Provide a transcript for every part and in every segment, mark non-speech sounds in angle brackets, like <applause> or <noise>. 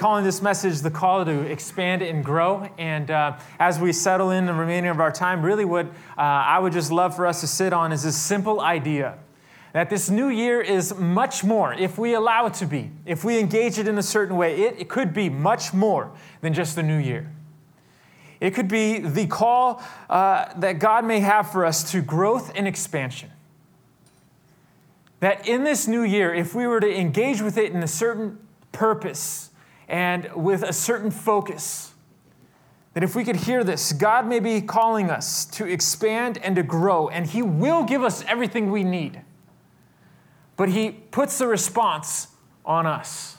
Calling this message the call to expand and grow. And uh, as we settle in the remainder of our time, really what uh, I would just love for us to sit on is this simple idea that this new year is much more, if we allow it to be, if we engage it in a certain way, it, it could be much more than just the new year. It could be the call uh, that God may have for us to growth and expansion. That in this new year, if we were to engage with it in a certain purpose, and with a certain focus. That if we could hear this, God may be calling us to expand and to grow, and He will give us everything we need. But He puts the response on us.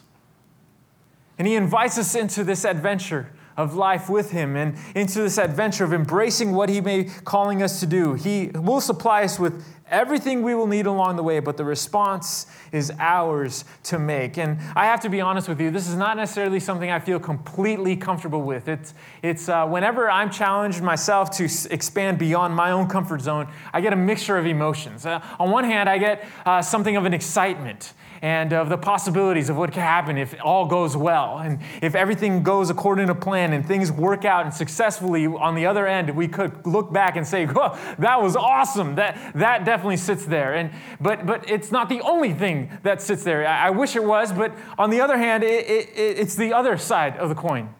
And He invites us into this adventure of life with Him and into this adventure of embracing what He may calling us to do. He will supply us with everything we will need along the way, but the response is ours to make. And I have to be honest with you, this is not necessarily something I feel completely comfortable with. It's, it's uh, whenever I'm challenged myself to s- expand beyond my own comfort zone, I get a mixture of emotions. Uh, on one hand, I get uh, something of an excitement and of the possibilities of what can happen if all goes well. And if everything goes according to plan and things work out and successfully on the other end we could look back and say <laughs> oh, that was awesome. That, that definitely sits there. And, but, but it's not the only thing that sits there. I, I wish it was but on the other hand it, it, it's the other side of the coin.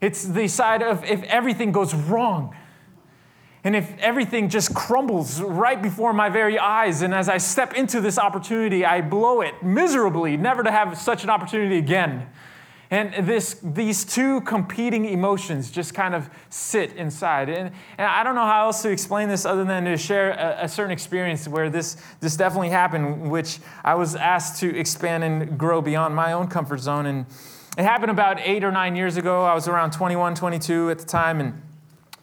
It's the side of if everything goes wrong and if everything just crumbles right before my very eyes, and as I step into this opportunity, I blow it miserably, never to have such an opportunity again. And this, these two competing emotions just kind of sit inside. And, and I don't know how else to explain this other than to share a, a, certain experience where this, this definitely happened, which I was asked to expand and grow beyond my own comfort zone. And it happened about eight or nine years ago. I was around 21, 22 at the time. And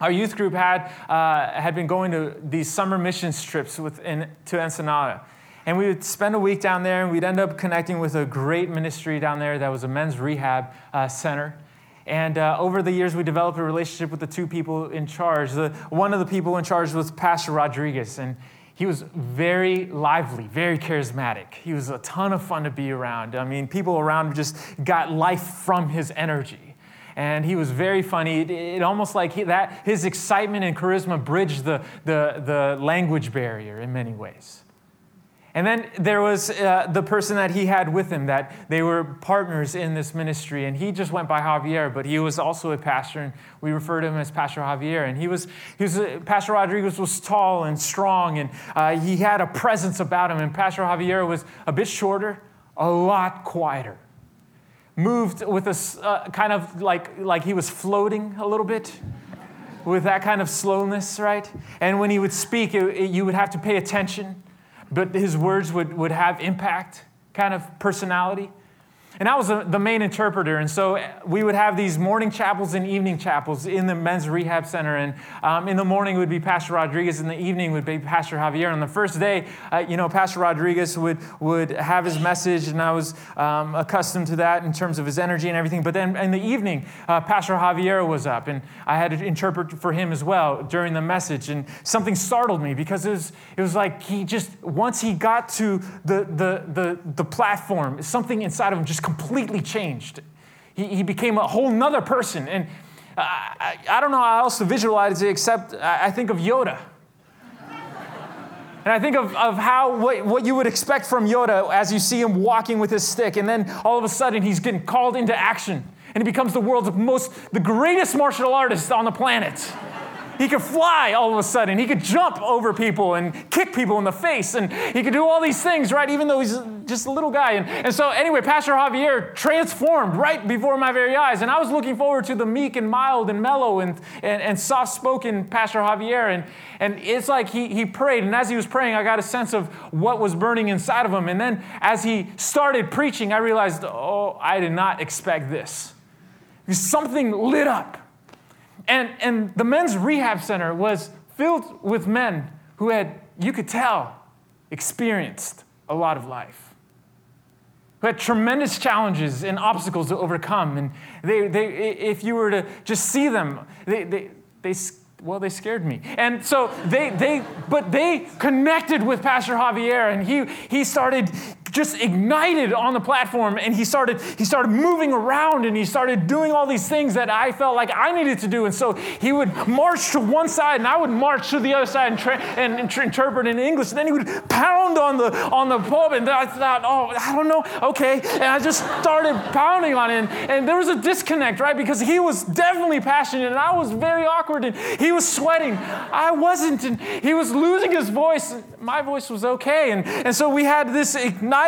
our youth group had, uh, had been going to these summer mission trips with, in, to Ensenada. And we would spend a week down there, and we'd end up connecting with a great ministry down there that was a men's rehab uh, center. And uh, over the years, we developed a relationship with the two people in charge. The, one of the people in charge was Pastor Rodriguez, and he was very lively, very charismatic. He was a ton of fun to be around. I mean, people around just got life from his energy and he was very funny. It, it almost like he, that his excitement and charisma bridged the, the, the language barrier in many ways. And then there was uh, the person that he had with him, that they were partners in this ministry. And he just went by Javier, but he was also a pastor, and we refer to him as Pastor Javier. And he was, he was uh, Pastor Rodriguez was tall and strong, and uh, he had a presence about him. And Pastor Javier was a bit shorter, a lot quieter moved with a uh, kind of like, like he was floating a little bit with that kind of slowness, right? And when he would speak, it, it, you would have to pay attention, but his words would, would have impact, kind of personality. And I was the main interpreter. And so we would have these morning chapels and evening chapels in the men's rehab center. And um, in the morning would be Pastor Rodriguez, in the evening would be Pastor Javier. On the first day, uh, you know, Pastor Rodriguez would, would have his message, and I was um, accustomed to that in terms of his energy and everything. But then in the evening, uh, Pastor Javier was up, and I had to interpret for him as well during the message. And something startled me because it was, it was like he just, once he got to the, the, the, the platform, something inside of him just completely changed. He, he became a whole nother person. And I, I, don't know how else to visualize it except I, I think of Yoda. And I think of, of how what, what you would expect from Yoda as you see him walking with his stick, and then all of a sudden he's getting called into action, and he becomes the world's most, the greatest martial artist on the planet. He could fly all of a sudden. He could jump over people and kick people in the face. And he could do all these things, right? Even though he's just a little guy. And, and so, anyway, Pastor Javier transformed right before my very eyes. And I was looking forward to the meek and mild and mellow and, and, and soft spoken Pastor Javier. And, and it's like he, he prayed. And as he was praying, I got a sense of what was burning inside of him. And then as he started preaching, I realized, oh, I did not expect this. Something lit up and, and the men's rehab center was filled with men who had, you could tell, experienced a lot of life, who had tremendous challenges and obstacles to overcome. And they, they, if you were to just see them, they, they, they well, they scared me. And so they, they, but they connected with Pastor Javier and he, he started just ignited on the platform and he started he started moving around and he started doing all these things that I felt like I needed to do. And so he would march to one side and I would march to the other side and, tra- and, and tra- interpret in English. And then he would pound on the on the pulpit and I thought oh I don't know okay. And I just started pounding on it. And, and there was a disconnect right? Because he was definitely passionate and I was very awkward and he was sweating. I wasn't and he was losing his voice. My voice was okay. And, and so we had this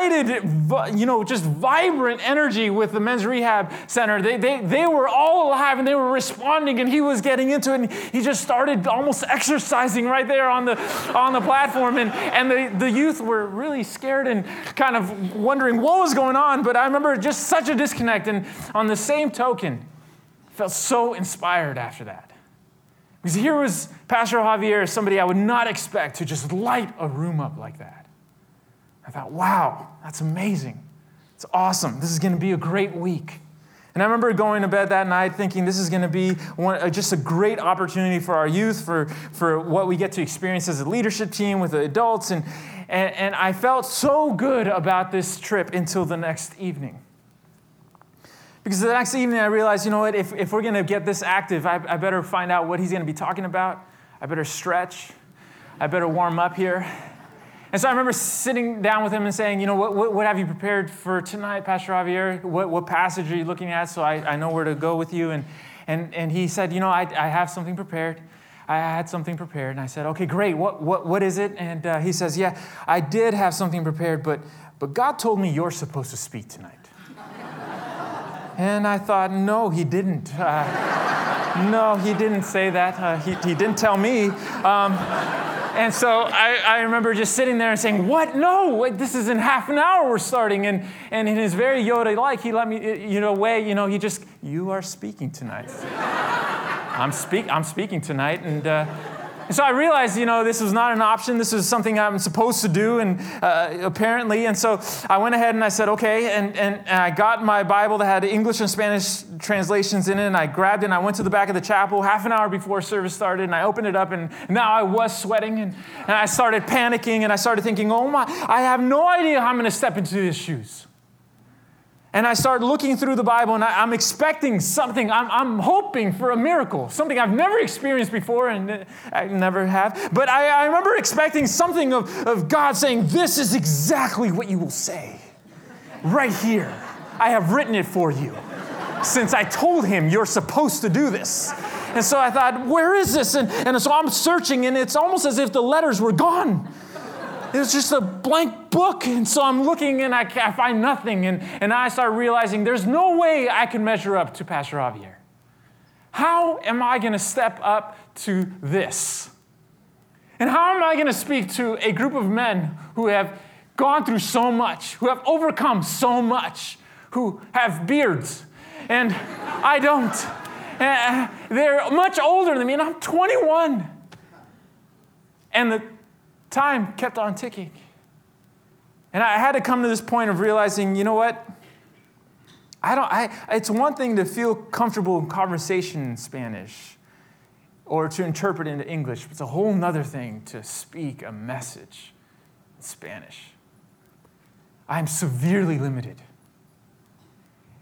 you know, just vibrant energy with the men's rehab center. They, they, they were all alive and they were responding, and he was getting into it. And he just started almost exercising right there on the, on the platform. And, and the, the youth were really scared and kind of wondering what was going on. But I remember just such a disconnect. And on the same token, felt so inspired after that. Because here was Pastor Javier, somebody I would not expect to just light a room up like that. I thought, wow, that's amazing. It's awesome. This is going to be a great week. And I remember going to bed that night thinking this is going to be one, uh, just a great opportunity for our youth, for, for what we get to experience as a leadership team with the adults. And, and, and I felt so good about this trip until the next evening. Because the next evening I realized, you know what, if, if we're going to get this active, I, I better find out what he's going to be talking about. I better stretch. I better warm up here. And so I remember sitting down with him and saying, you know, what, what, what have you prepared for tonight, Pastor Javier? What, what passage are you looking at so I, I know where to go with you? And, and, and he said, you know, I, I have something prepared. I had something prepared. And I said, okay, great. What, what, what is it? And uh, he says, yeah, I did have something prepared, but, but God told me you're supposed to speak tonight. <laughs> and I thought, no, he didn't. Uh, <laughs> no, he didn't say that. Uh, he, he didn't tell me. Um, and so I, I, remember just sitting there and saying, What? No, wait, this is in half an hour we're starting. And, and in his very Yoda like, he let me, you know, way, you know, he just, You are speaking tonight. <laughs> I'm, speak, I'm speaking tonight. And, uh, and so I realized, you know, this was not an option. This is something I'm supposed to do, and uh, apparently. And so I went ahead and I said, okay. And, and, and, I got my Bible that had English and Spanish translations in it, and I grabbed it and I went to the back of the chapel half an hour before service started, and I opened it up, and now I was sweating, and, and I started panicking, and I started thinking, oh my, I have no idea how I'm going to step into these shoes. And I start looking through the Bible and I, am expecting something. I'm, I'm, hoping for a miracle, something I've never experienced before and uh, I never have. But I, I remember expecting something of, of God saying, This is exactly what you will say. Right here. I have written it for you since I told him you're supposed to do this. And so I thought, Where is this? And, and so I'm searching and it's almost as if the letters were gone. It was just a blank book. And so I'm looking and I, I find nothing. And, and I start realizing there's no way I can measure up to Pastor Javier. How am I going to step up to this? And how am I going to speak to a group of men who have gone through so much, who have overcome so much, who have beards, and I don't? Uh, they're much older than me, and I'm 21. And the time kept on ticking. And I had to come to this point of realizing, you know what? I don't, I, it's one thing to feel comfortable in conversation in Spanish or to interpret into English. It's a whole other thing to speak a message in Spanish. I'm severely limited.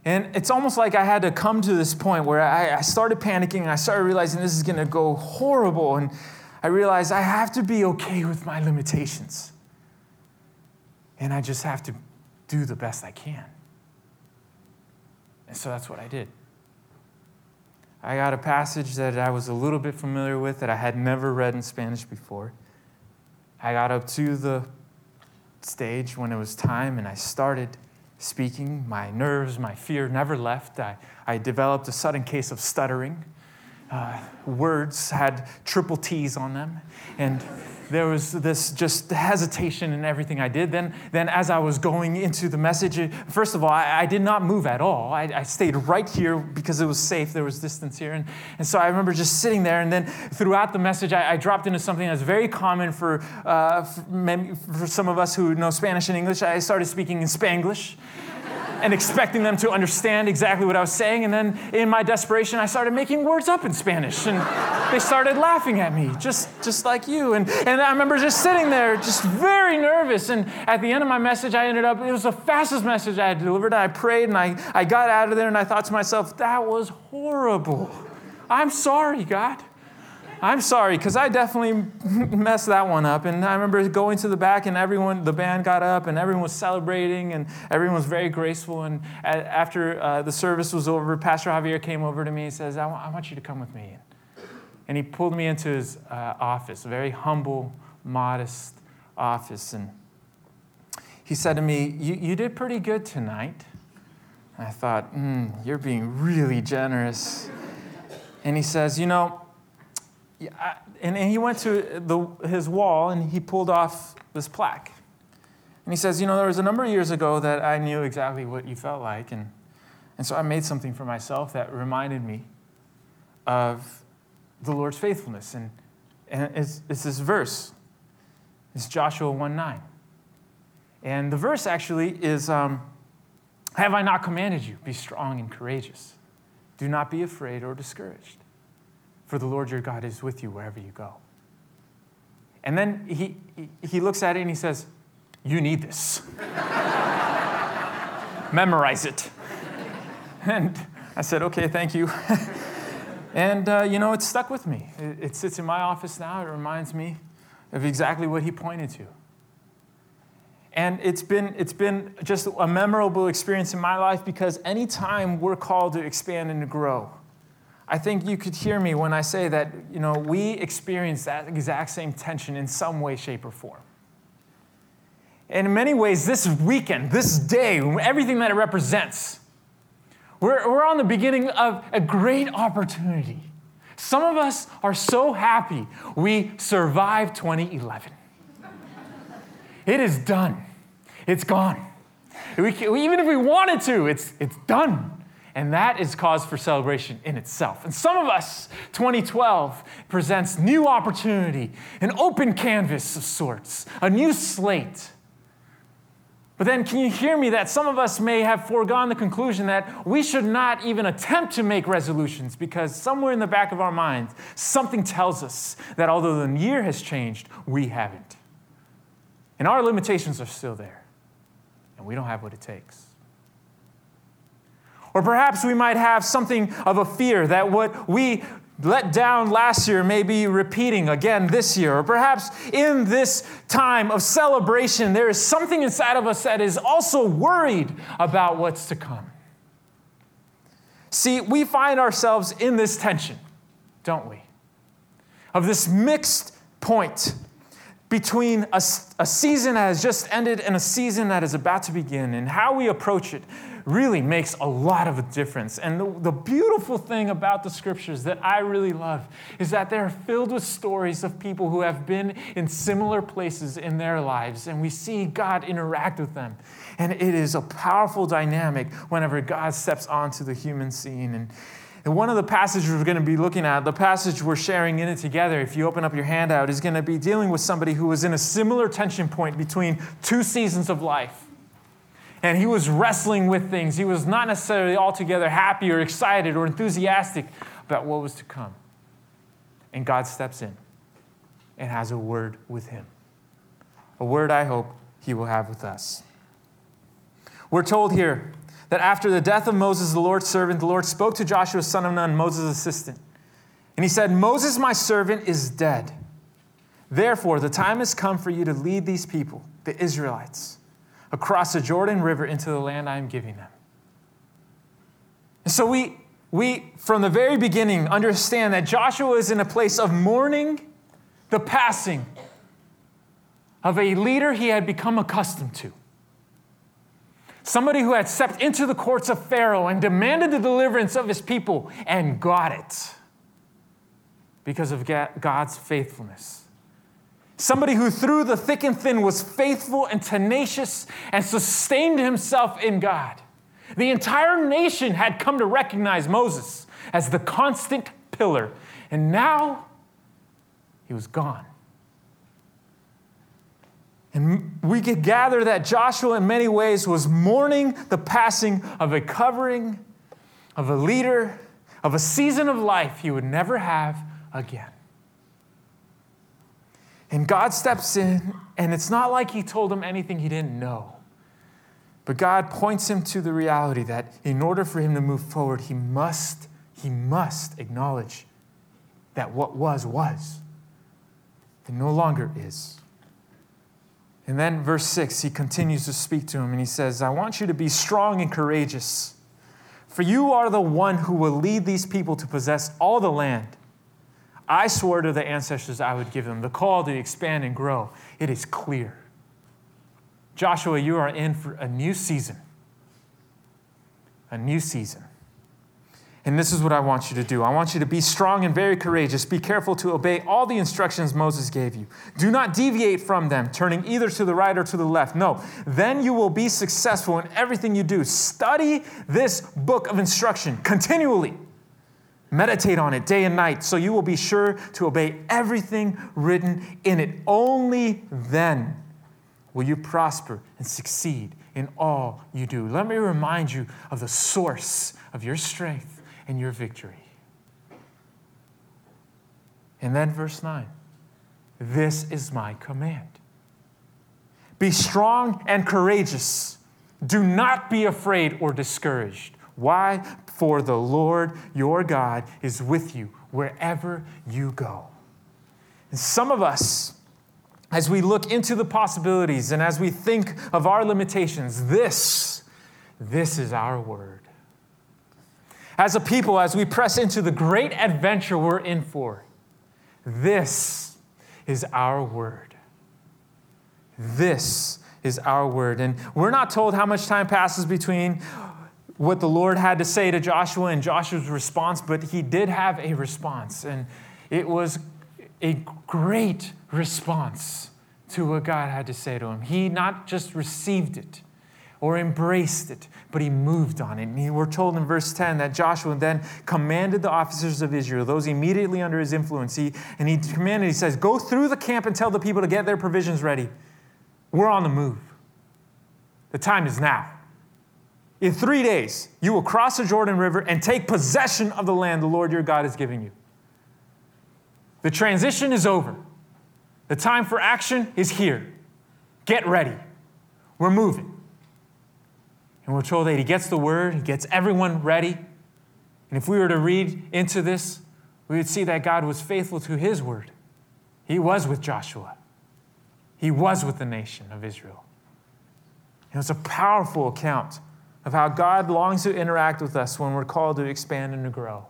And it's almost like I had to come to this point where I, I started panicking and I started realizing this is going to go horrible. And I realized I have to be okay with my limitations. And I just have to do the best I can. And so that's what I did. I got a passage that I was a little bit familiar with that I had never read in Spanish before. I got up to the stage when it was time and I started speaking. My nerves, my fear never left. I, I developed a sudden case of stuttering uh, words had triple T's on them. And there was this just hesitation in everything I did. Then, then as I was going into the message, first of all, I, I did not move at all. I, I, stayed right here because it was safe. There was distance here. And, and so I remember just sitting there. And then throughout the message, I, I dropped into something that's very common for, uh, for, for some of us who know Spanish and English. I started speaking in Spanglish and expecting them to understand exactly what I was saying. And then in my desperation, I started making words up in Spanish. And they started laughing at me, just, just like you. And, and I remember just sitting there, just very nervous. And at the end of my message, I ended up, it was the fastest message I had delivered. I prayed and I, I got out of there and I thought to myself, that was horrible. I'm sorry, God. I'm sorry, because I definitely <laughs> messed that one up. And I remember going to the back, and everyone, the band got up, and everyone was celebrating, and everyone was very graceful. And after uh, the service was over, Pastor Javier came over to me and says, I want, want you to come with me. And he pulled me into his uh, office, a very humble, modest office. And he said to me, You, you did pretty good tonight. And I thought, mm, You're being really generous. And he says, You know, and, and he went to the, his wall and he pulled off this plaque. And he says, You know, there was a number of years ago that I knew exactly what you felt like. And, and so I made something for myself that reminded me of the Lord's faithfulness. And, and it's, it's this verse. It's Joshua 1 9. And the verse actually is um, Have I not commanded you? Be strong and courageous. Do not be afraid or discouraged for the Lord your God is with you wherever you go. And then he, he looks at it and he says, You need this. <laughs> Memorize it. And I said, Okay, thank you. <laughs> and, uh, you know, it stuck with me. It, it sits in my office now. It reminds me of exactly what he pointed to. And it's been, it's been just a memorable experience in my life because anytime we're called to expand and to grow, I think you could hear me when I say that, you know, we experience that exact same tension in some way, shape, or form. And in many ways, this weekend, this day, everything that it represents, we're, we're on the beginning of a great opportunity. Some of us are so happy we survived 2011. it is done, it's gone. We, even if we wanted to, it's, it's done. And that is cause for celebration in itself. And some of us, 2012 presents new opportunity, an open canvas of sorts, a new slate. But then, can you hear me that some of us may have foregone the conclusion that we should not even attempt to make resolutions because somewhere in the back of our minds, something tells us that although the year has changed, we haven't. And our limitations are still there, and we don't have what it takes. Or perhaps we might have something of a fear that what we let down last year may be repeating again this year. Or perhaps in this time of celebration, there is something inside of us that is also worried about what's to come. See, we find ourselves in this tension, don't we? Of this mixed point between a, a season that has just ended and a season that is about to begin, and how we approach it really makes a lot of a difference. And the, the, beautiful thing about the scriptures that I really love is that they're filled with stories of people who have been in similar places in their lives, and we see God interact with them. And it is a powerful dynamic whenever God steps onto the human scene. And, and one of the passages we're going to be looking at, the passage we're sharing in it together, if you open up your handout, is going to be dealing with somebody who was in a similar tension point between two seasons of life and he was wrestling with things. He was not necessarily altogether happy or excited or enthusiastic about what was to come. And God steps in and has a word with him. A word I hope he will have with us. We're told here that after the death of Moses, the Lord's servant, the Lord spoke to Joshua, son of Nun, Moses' assistant. And he said, Moses, my servant, is dead. Therefore, the time has come for you to lead these people, the Israelites across the Jordan River into the land I am giving them. And so we, we, from the very beginning, understand that Joshua is in a place of mourning the passing of a leader he had become accustomed to. Somebody who had stepped into the courts of Pharaoh and demanded the deliverance of his people and got it because of God's faithfulness. Somebody who, through the thick and thin, was faithful and tenacious and sustained himself in God. The entire nation had come to recognize Moses as the constant pillar, and now he was gone. And we could gather that Joshua, in many ways, was mourning the passing of a covering, of a leader, of a season of life he would never have again. And God steps in, and it's not like He told him anything he didn't know. But God points him to the reality that in order for him to move forward, he must, he must acknowledge that what was, was, and no longer is. And then, verse 6, he continues to speak to him and he says, I want you to be strong and courageous, for you are the one who will lead these people to possess all the land. I swore to the ancestors I would give them the call to expand and grow. It is clear. Joshua, you are in for a new season. A new season. And this is what I want you to do. I want you to be strong and very courageous. Be careful to obey all the instructions Moses gave you. Do not deviate from them, turning either to the right or to the left. No, then you will be successful in everything you do. Study this book of instruction continually. Meditate on it day and night so you will be sure to obey everything written in it. Only then will you prosper and succeed in all you do. Let me remind you of the source of your strength and your victory. And then, verse 9 this is my command be strong and courageous. Do not be afraid or discouraged. Why? For the Lord your God is with you wherever you go. And some of us, as we look into the possibilities and as we think of our limitations, this, this is our word. As a people, as we press into the great adventure we're in for, this is our word. This is our word. And we're not told how much time passes between what the Lord had to say to Joshua and Joshua's response, but he did have a response. And it was a great response to what God had to say to him. He not just received it or embraced it, but he moved on it. And we're told in verse 10 that Joshua then commanded the officers of Israel, those immediately under his influence, he, and he commanded, he says, Go through the camp and tell the people to get their provisions ready. We're on the move. The time is now. In three days, you will cross the Jordan River and take possession of the land the Lord your God is giving you. The transition is over. The time for action is here. Get ready. We're moving. And we're told that he gets the word, he gets everyone ready. And if we were to read into this, we would see that God was faithful to his word. He was with Joshua, he was with the nation of Israel. It was a powerful account of how God longs to interact with us when we're called to expand and to grow.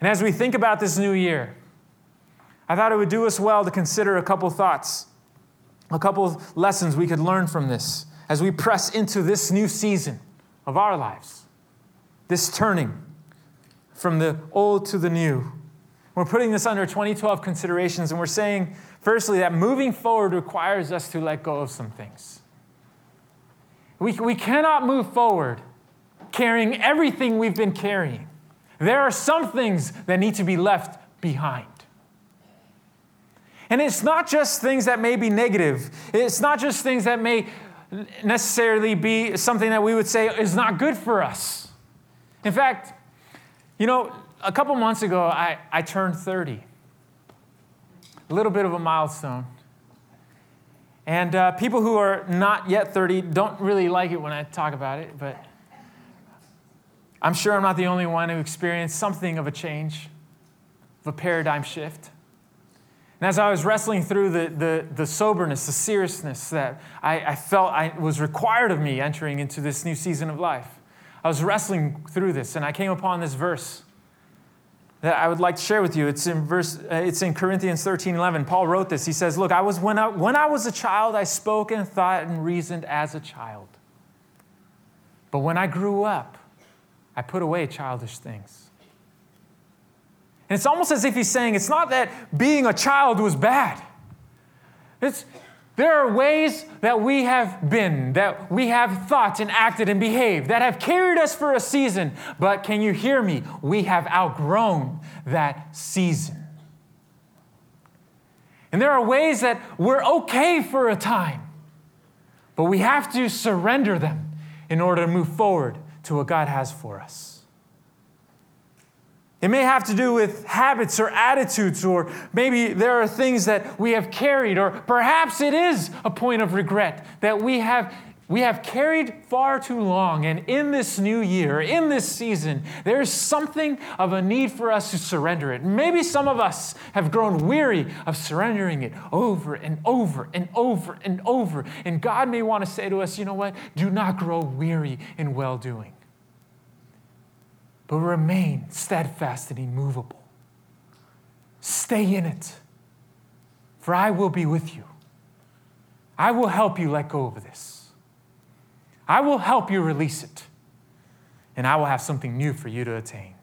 And as we think about this new year, I thought it would do us well to consider a couple thoughts, a couple lessons we could learn from this as we press into this new season of our lives, this turning from the old to the new. We're putting this under 2012 considerations, and we're saying, firstly, that moving forward requires us to let go of some things. We, we cannot move forward carrying everything we've been carrying. There are some things that need to be left behind. And it's not just things that may be negative, it's not just things that may necessarily be something that we would say is not good for us. In fact, you know, a couple months ago, I, I turned 30. A little bit of a milestone. And uh, people who are not yet 30 don't really like it when I talk about it, but I'm sure I'm not the only one who experienced something of a change, of a paradigm shift. And as I was wrestling through the, the, the soberness, the seriousness that I, I felt I, was required of me entering into this new season of life, I was wrestling through this, and I came upon this verse that I would like to share with you. It's in verse, uh, it's in Corinthians 13, 11. Paul wrote this. He says, Look, I was when I, when I was a child, I spoke and thought and reasoned as a child. But when I grew up, I put away childish things. And it's almost as if he's saying, it's not that being a child was bad. It's, there are ways that we have been, that we have thought and acted and behaved, that have carried us for a season. But can you hear me? We have outgrown that season. And there are ways that we're okay for a time, but we have to surrender them in order to move forward to what God has for us. It may have to do with habits or attitudes, or maybe there are things that we have carried, or perhaps it is a point of regret that we have we have carried far too long. And in this new year, in this season, there's something of a need for us to surrender it. Maybe some of us have grown weary of surrendering it over and over and over and over. And God may want to say to us, you know what? Do not grow weary in well doing, but remain steadfast and immovable. Stay in it, for I will be with you. I will help you let go of this. I will help you release it, and I will have something new for you to attain.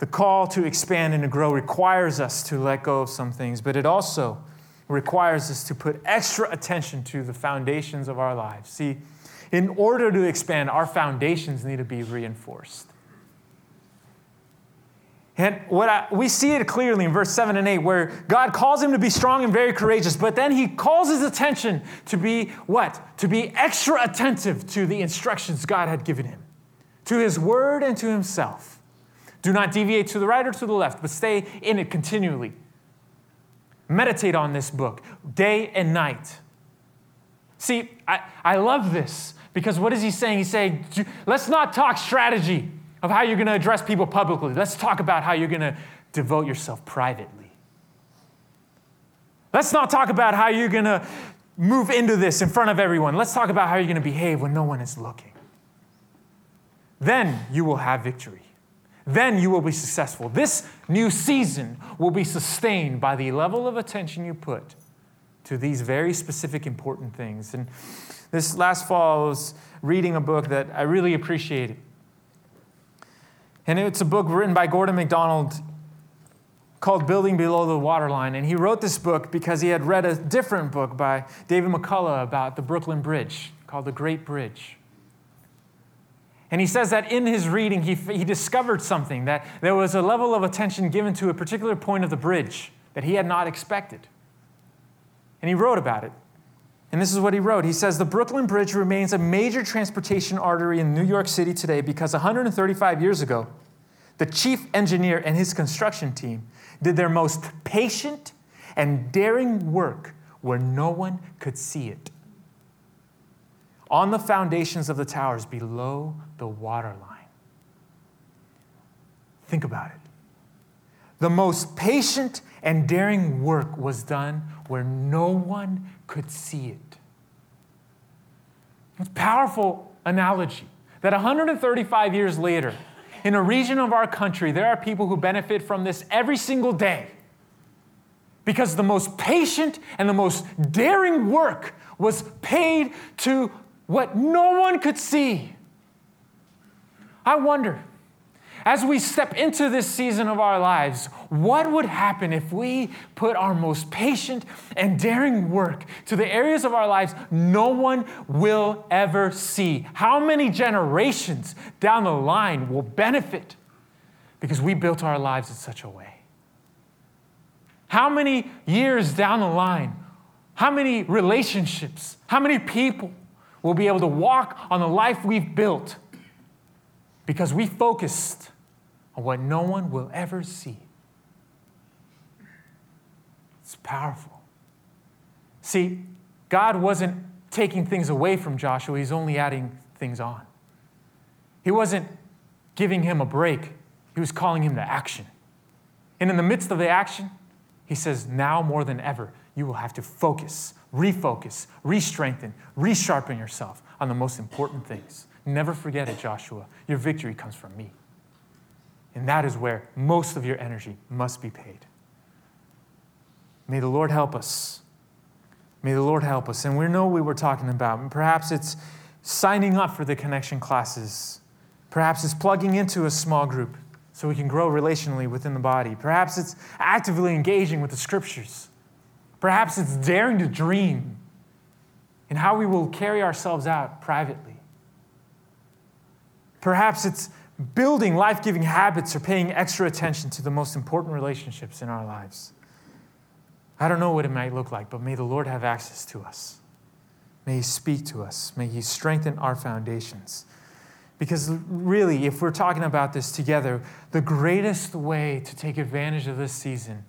The call to expand and to grow requires us to let go of some things, but it also requires us to put extra attention to the foundations of our lives. See, in order to expand, our foundations need to be reinforced. And what I, we see it clearly in verse 7 and 8, where God calls him to be strong and very courageous, but then he calls his attention to be what? To be extra attentive to the instructions God had given him, to his word and to himself. Do not deviate to the right or to the left, but stay in it continually. Meditate on this book day and night. See, I, I love this because what is he saying? He's saying, let's not talk strategy of how you're going to address people publicly. Let's talk about how you're going to devote yourself privately. Let's not talk about how you're going to move into this in front of everyone. Let's talk about how you're going to behave when no one is looking. Then you will have victory. Then you will be successful. This new season will be sustained by the level of attention you put to these very specific, important things. And this last fall, I was reading a book that I really appreciated. And it's a book written by Gordon MacDonald called Building Below the Waterline. And he wrote this book because he had read a different book by David McCullough about the Brooklyn Bridge called The Great Bridge. And he says that in his reading, he, he discovered something that there was a level of attention given to a particular point of the bridge that he had not expected. And he wrote about it. And this is what he wrote. He says The Brooklyn Bridge remains a major transportation artery in New York City today because 135 years ago, the chief engineer and his construction team did their most patient and daring work where no one could see it. On the foundations of the towers below the waterline. Think about it. The most patient and daring work was done where no one could see it. It's a powerful analogy that 135 years later, in a region of our country, there are people who benefit from this every single day. Because the most patient and the most daring work was paid to what no one could see. I wonder as we step into this season of our lives, what would happen if we put our most patient and daring work to the areas of our lives no one will ever see? How many generations down the line will benefit because we built our lives in such a way? How many years down the line, how many relationships, how many people will be able to walk on the life we've built because we focused on what no one will ever see. It's powerful. See, God wasn't taking things away from Joshua, He's only adding things on. He wasn't giving him a break, He was calling him to action. And in the midst of the action, He says, Now more than ever, you will have to focus, refocus, re strengthen, resharpen yourself on the most important things. Never forget it, Joshua. Your victory comes from me. And that is where most of your energy must be paid. May the Lord help us. May the Lord help us. And we know we were talking about. Perhaps it's signing up for the connection classes. Perhaps it's plugging into a small group so we can grow relationally within the body. Perhaps it's actively engaging with the scriptures. Perhaps it's daring to dream in how we will carry ourselves out privately. Perhaps it's building life giving habits or paying extra attention to the most important relationships in our lives. I don't know what it might look like, but may the Lord have access to us. May He speak to us. May He strengthen our foundations. Because really, if we're talking about this together, the greatest way to take advantage of this season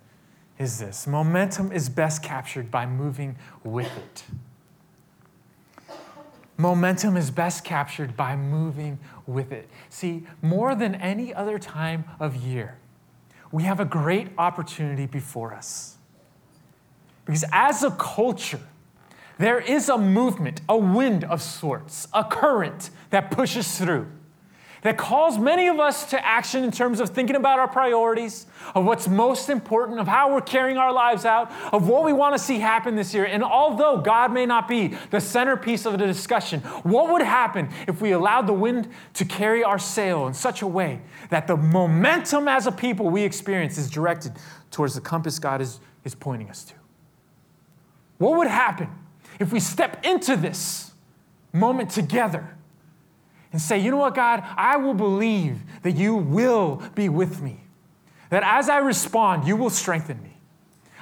is this momentum is best captured by moving with it. Momentum is best captured by moving with it. See, more than any other time of year, we have a great opportunity before us. Because as a culture, there is a movement, a wind of sorts, a current that pushes through that calls many of us to action in terms of thinking about our priorities, of what's most important, of how we're carrying our lives out, of what we want to see happen this year. And although God may not be the centerpiece of the discussion, what would happen if we allowed the wind to carry our sail in such a way that the momentum as a people we experience is directed towards the compass God is, is pointing us to? What would happen if we step into this moment together? And say, you know what, God, I will believe that you will be with me. That as I respond, you will strengthen me.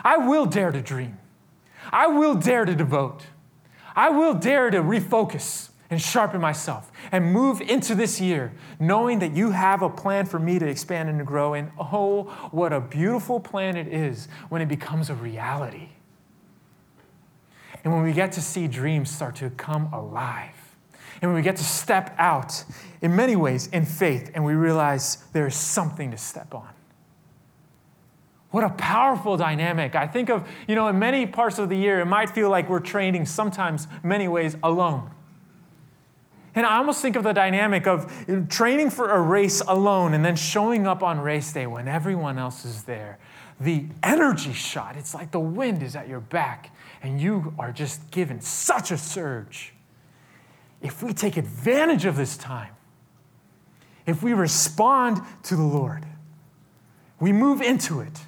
I will dare to dream. I will dare to devote. I will dare to refocus and sharpen myself and move into this year knowing that you have a plan for me to expand and to grow. And oh, what a beautiful plan it is when it becomes a reality. And when we get to see dreams start to come alive. And when we get to step out in many ways in faith and we realize there is something to step on. What a powerful dynamic. I think of, you know, in many parts of the year, it might feel like we're training sometimes, many ways, alone. And I almost think of the dynamic of training for a race alone and then showing up on race day when everyone else is there. The energy shot, it's like the wind is at your back and you are just given such a surge if we take advantage of this time, if we respond to the Lord, we move into it,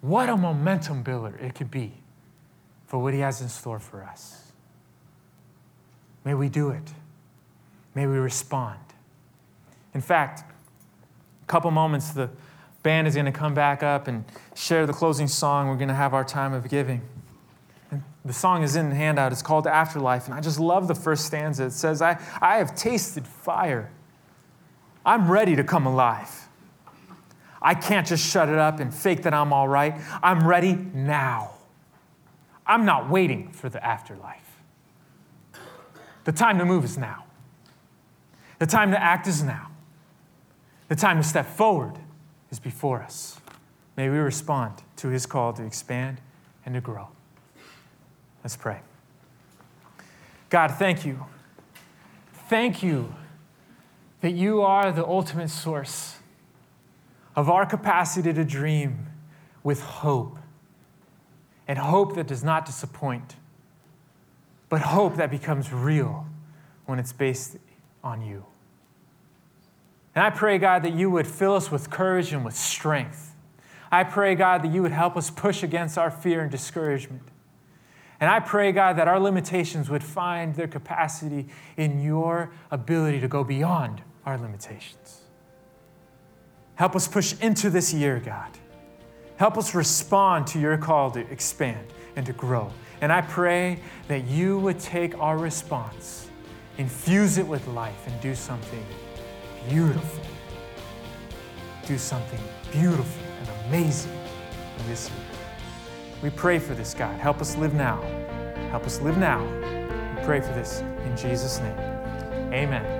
what a momentum builder it could be for what He has in store for us. May we do it. May we respond. In fact, a couple moments, the band is going to come back up and share the closing song. We're going to have our time of giving. The song is in the handout. It's called Afterlife. And I just love the first stanza. It says, I, I have tasted fire. I'm ready to come alive. I can't just shut it up and fake that I'm all right. I'm ready now. I'm not waiting for the afterlife. The time to move is now. The time to act is now. The time to step forward is before us. May we respond to his call to expand and to grow. Let's pray. God, thank you. Thank you that you are the ultimate source of our capacity to dream with hope. And hope that does not disappoint, but hope that becomes real when it's based on you. And I pray, God, that you would fill us with courage and with strength. I pray, God, that you would help us push against our fear and discouragement. And I pray, God, that our limitations would find their capacity in your ability to go beyond our limitations. Help us push into this year, God. Help us respond to your call to expand and to grow. And I pray that you would take our response, infuse it with life, and do something beautiful. Do something beautiful and amazing in this year. We pray for this, God. Help us live now. Help us live now. We pray for this in Jesus' name. Amen.